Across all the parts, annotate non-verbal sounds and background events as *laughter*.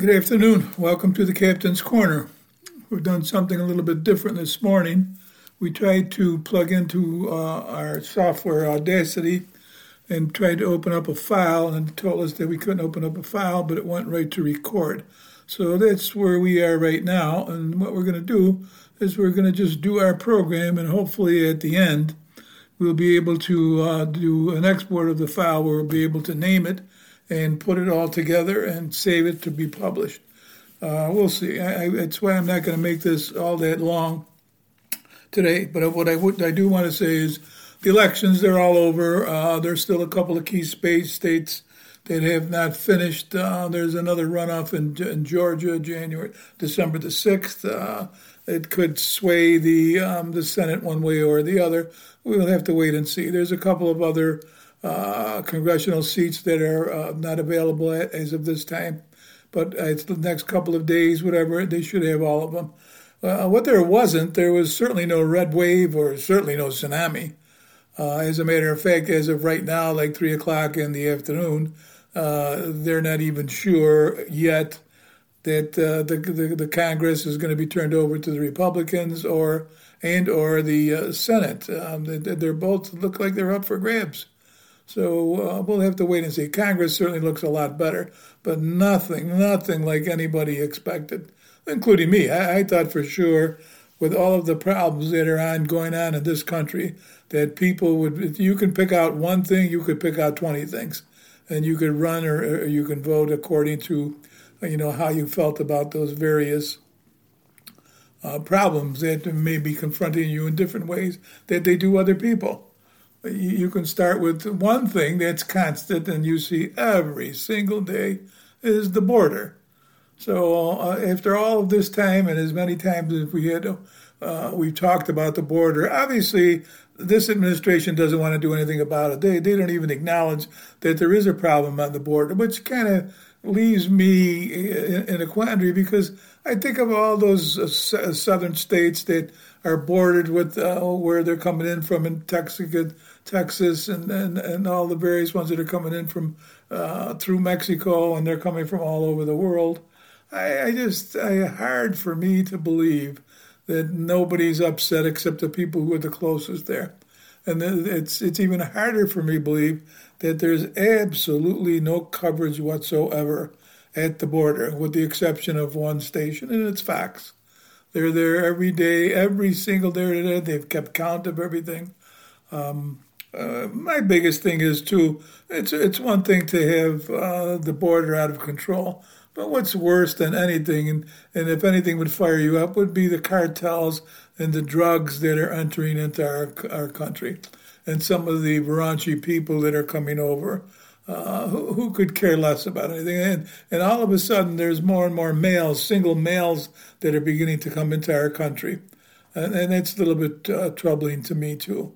Good afternoon. Welcome to the Captain's Corner. We've done something a little bit different this morning. We tried to plug into uh, our software Audacity and tried to open up a file and told us that we couldn't open up a file, but it went right to record. So that's where we are right now. And what we're going to do is we're going to just do our program, and hopefully at the end, we'll be able to uh, do an export of the file where we'll be able to name it and put it all together and save it to be published. Uh, we'll see. I, I, that's why I'm not going to make this all that long today. But what I would, I do want to say is the elections they're all over. Uh, there's still a couple of key space states that have not finished. Uh, there's another runoff in, in, Georgia, January, December the sixth. Uh, it could sway the um, the Senate one way or the other. We'll have to wait and see. There's a couple of other uh, congressional seats that are uh, not available as of this time. But it's the next couple of days, whatever, they should have all of them. Uh, what there wasn't, there was certainly no red wave or certainly no tsunami. Uh, as a matter of fact, as of right now, like 3 o'clock in the afternoon, uh, they're not even sure yet that the, the, the Congress is going to be turned over to the Republicans or and or the Senate. Um, they, they're both look like they're up for grabs. So uh, we'll have to wait and see. Congress certainly looks a lot better, but nothing, nothing like anybody expected, including me. I, I thought for sure, with all of the problems that are on going on in this country, that people would, if you can pick out one thing, you could pick out 20 things. And you could run or, or you can vote according to, you know, how you felt about those various uh, problems that may be confronting you in different ways that they do other people you can start with one thing that's constant and you see every single day is the border. So uh, after all of this time and as many times as we had, uh, we've talked about the border. Obviously, this administration doesn't want to do anything about it. They they don't even acknowledge that there is a problem on the border, which kind of leaves me in, in, a quandary because I think of all those uh, southern states that are bordered with uh, where they're coming in from in Texas, Texas, and, and, and all the various ones that are coming in from uh, through Mexico, and they're coming from all over the world. I, I just, I, hard for me to believe that nobody's upset except the people who are the closest there, and it's it's even harder for me to believe that there's absolutely no coverage whatsoever at the border, with the exception of one station, and it's Fox. They're there every day, every single day. They've kept count of everything. Um, uh, my biggest thing is too. It's it's one thing to have uh, the border out of control, but what's worse than anything, and, and if anything would fire you up, would be the cartels and the drugs that are entering into our our country, and some of the raunchy people that are coming over. Uh, who, who, could care less about anything? And, and all of a sudden, there's more and more males, single males, that are beginning to come into our country. And, and it's a little bit uh, troubling to me, too.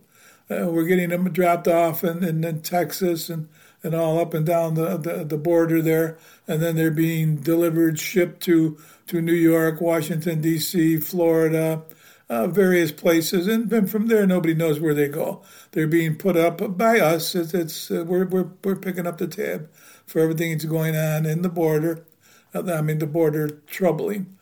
Uh, we're getting them dropped off in, in, in, Texas and, and all up and down the, the, the, border there. And then they're being delivered, shipped to, to New York, Washington, D.C., Florida, uh, various places. And then from there, nobody knows where they go. They're being put up by us. It's, it's uh, we're, we're, we're picking up the tab for everything that's going on in the border. Uh, I mean, the border troubling.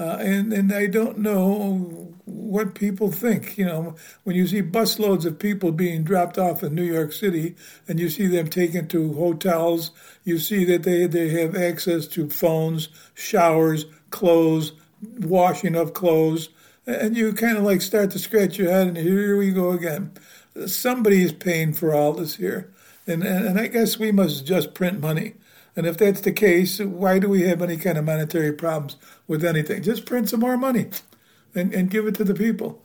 Uh, and and I don't know what people think. You know, when you see busloads of people being dropped off in New York City, and you see them taken to hotels, you see that they they have access to phones, showers, clothes, washing of clothes, and you kind of like start to scratch your head, and here we go again. Somebody is paying for all this here, and and, and I guess we must just print money. And if that's the case, why do we have any kind of monetary problems with anything? Just print some more money and, and give it to the people.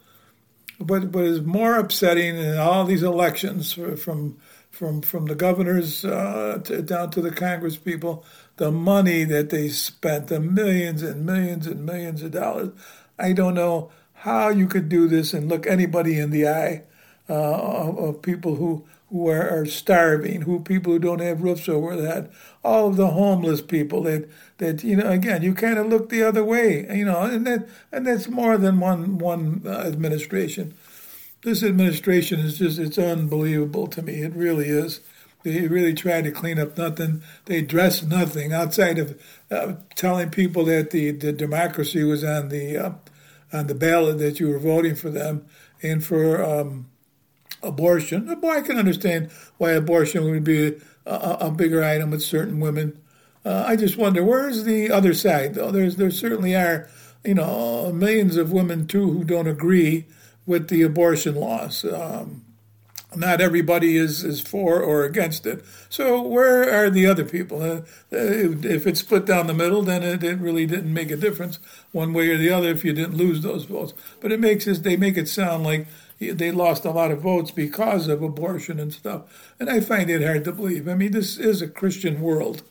But what is more upsetting in all these elections, from from from the governors uh, to, down to the Congress people, the money that they spent, the millions and millions and millions of dollars. I don't know how you could do this and look anybody in the eye uh, of, of people who who are, are, starving, who people who don't have roofs over head, all of the homeless people that that you know again you kind of look the other way, you know, and that and that's more than one one uh, administration. This administration is just it's unbelievable to me. It really is. They really tried to clean up nothing. They addressed nothing outside of uh, telling people that the, the democracy was on the uh, on the ballot that you were voting for them and for um, abortion. Boy, I can understand why abortion would be a, a bigger item with certain women. Uh, I just wonder where's the other side though. There's there certainly are you know millions of women too who don't agree with the abortion laws. Um, not everybody is, is for or against it. So where are the other people? Uh, if it's split down the middle, then it, it, really didn't make a difference one way or the other if you didn't lose those votes. But it makes it, they make it sound like they lost a lot of votes because of abortion and stuff. And I find it hard to believe. I mean, this is a Christian world,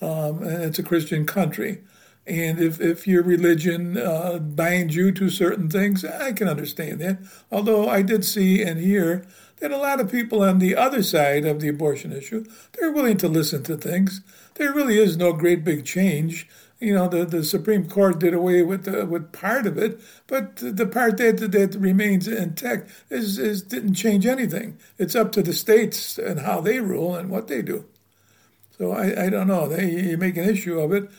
um, and it's a Christian country. And if, if your religion uh, binds you to certain things, I can understand that. Although I did see and hear that a lot of people on the other side of the abortion issue, they're willing to listen to things. There really is no great big change. You know, the, the Supreme Court did away with the, with part of it, but the part that that remains intact is, is didn't change anything. It's up to the states and how they rule and what they do. So I, I don't know. They you make an issue of it,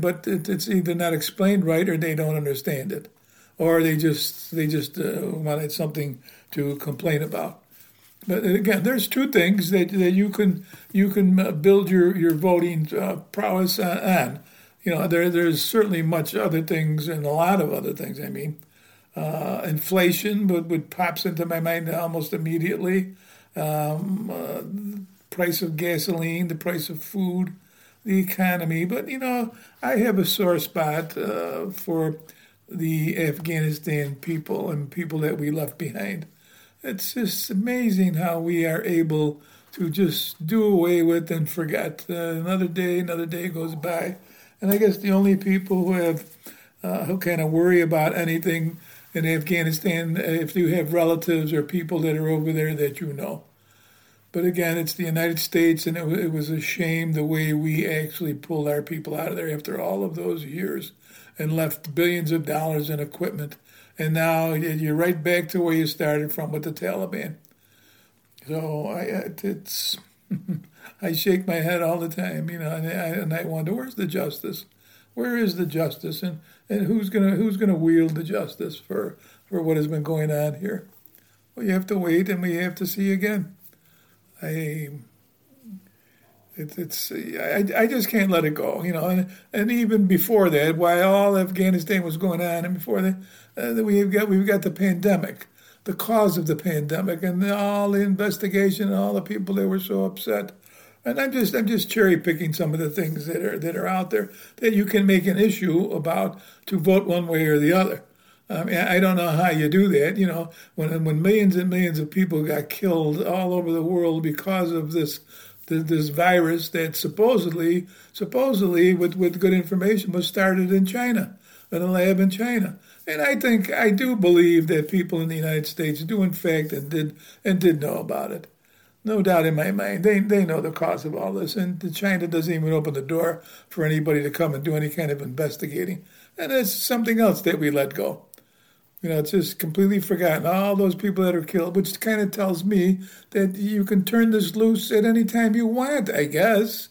but it, it's either not explained right or they don't understand it, or they just they just uh, wanted something to complain about. But again, there's two things that, that you can you can uh, build your your voting uh, prowess on. You know, there there's certainly much other things and a lot of other things. I mean, uh, inflation would, would pops into my mind almost immediately. Um, uh, price of gasoline, the price of food, the economy. But you know, I have a sore spot uh, for the Afghanistan people and people that we left behind it's just amazing how we are able to just do away with and forget. Uh, another day, another day goes by, and I guess the only people who have uh, who kind of worry about anything in Afghanistan, if you have relatives or people that are over there that you know. But again, it's the United States, and it, it was a shame the way we actually pulled our people out of there after all of those years and left billions of dollars in equipment and now you're right back to where you started from with the Taliban. So I, it's, *laughs* I shake my head all the time, you know, and I, and I wonder where's the justice, where is the justice, and, and who's gonna who's gonna wield the justice for for what has been going on here? Well, you have to wait, and we have to see again. I it, it's I, I just can't let it go, you know. And and even before that, while all Afghanistan was going on, and before that, uh, we've got we've got the pandemic, the cause of the pandemic, and all the investigation, and all the people that were so upset. And I'm just I'm just cherry picking some of the things that are that are out there that you can make an issue about to vote one way or the other. I mean, I don't know how you do that. You know, when when millions and millions of people got killed all over the world because of this this virus that supposedly, supposedly, with, with good information, was started in China, in a lab in China. And I think I do believe that people in the United States do, in fact, and did and did know about it. No doubt in my mind, they they know the cause of all this, and China doesn't even open the door for anybody to come and do any kind of investigating. And it's something else that we let go. You know, it's just completely forgotten. All those people that are killed, which kind of tells me that you can turn this loose at any time you want, I guess.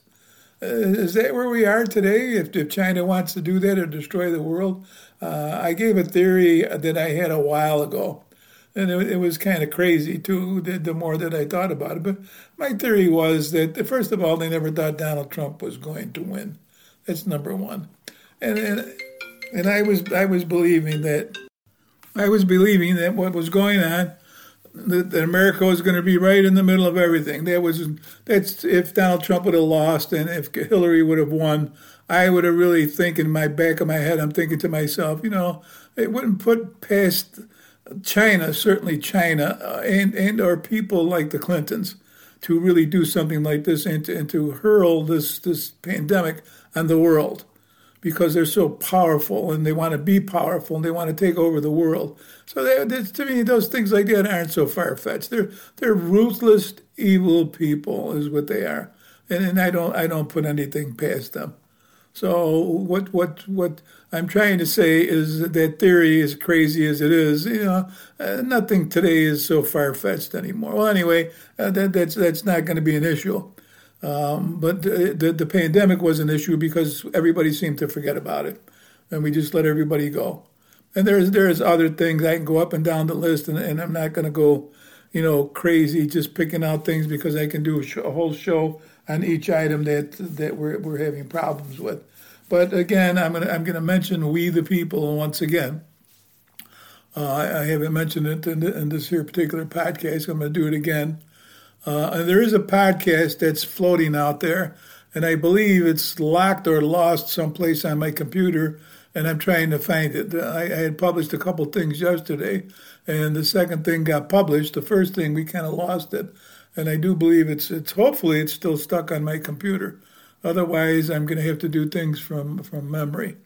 Uh, is that where we are today? If, if China wants to do that or destroy the world? Uh, I gave a theory that I had a while ago, and it, it was kind of crazy too, the, the, more that I thought about it. But my theory was that, first of all, they never thought Donald Trump was going to win. That's number one. And, and, and I was I was believing that I was believing that what was going on, that, that America was going to be right in the middle of everything. That was that's if Donald Trump would have lost and if Hillary would have won, I would have really think in my back of my head, I'm thinking to myself, you know, it wouldn't put past China, certainly China, uh, and and our people like the Clintons, to really do something like this and to, and to hurl this this pandemic on the world because they're so powerful and they want to be powerful and they want to take over the world. So they, to me, those things like that aren't so far fetched. They're they're ruthless, evil people, is what they are, and, and I don't I don't put anything past them. So what what what I'm trying to say is that, that theory, as crazy as it is, you know, uh, nothing today is so far fetched anymore. Well, anyway, uh, that, that's that's not going to be an issue. Um, but the, the, the pandemic was an issue because everybody seemed to forget about it, and we just let everybody go. And there's there's other things I can go up and down the list, and, and I'm not going to go, you know, crazy just picking out things because I can do a, show, a whole show on each item that that we're we're having problems with. But again, I'm gonna I'm gonna mention we the people once again. Uh, I, haven't mentioned it in, in, this here particular podcast. I'm going to do it again. Uh, and there is a podcast that's floating out there, and I believe it's locked or lost someplace on my computer, and I'm trying to find it. I, I had published a couple things yesterday, and the second thing got published. The first thing we kind of lost it, and I do believe it's it's hopefully it's still stuck on my computer. Otherwise, I'm going to have to do things from from memory.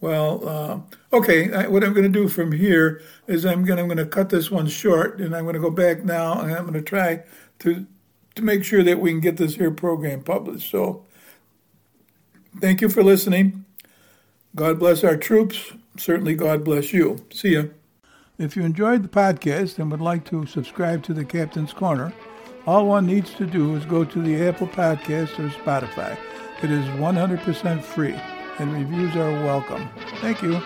Well, uh, okay. I, what I'm going to do from here is I'm going I'm to cut this one short, and I'm going to go back now, and I'm going to try to to make sure that we can get this here program published. So, thank you for listening. God bless our troops. Certainly, God bless you. See ya. If you enjoyed the podcast and would like to subscribe to the Captain's Corner all one needs to do is go to the Apple Podcast or Spotify. It is 100% free, and reviews are welcome. Thank you.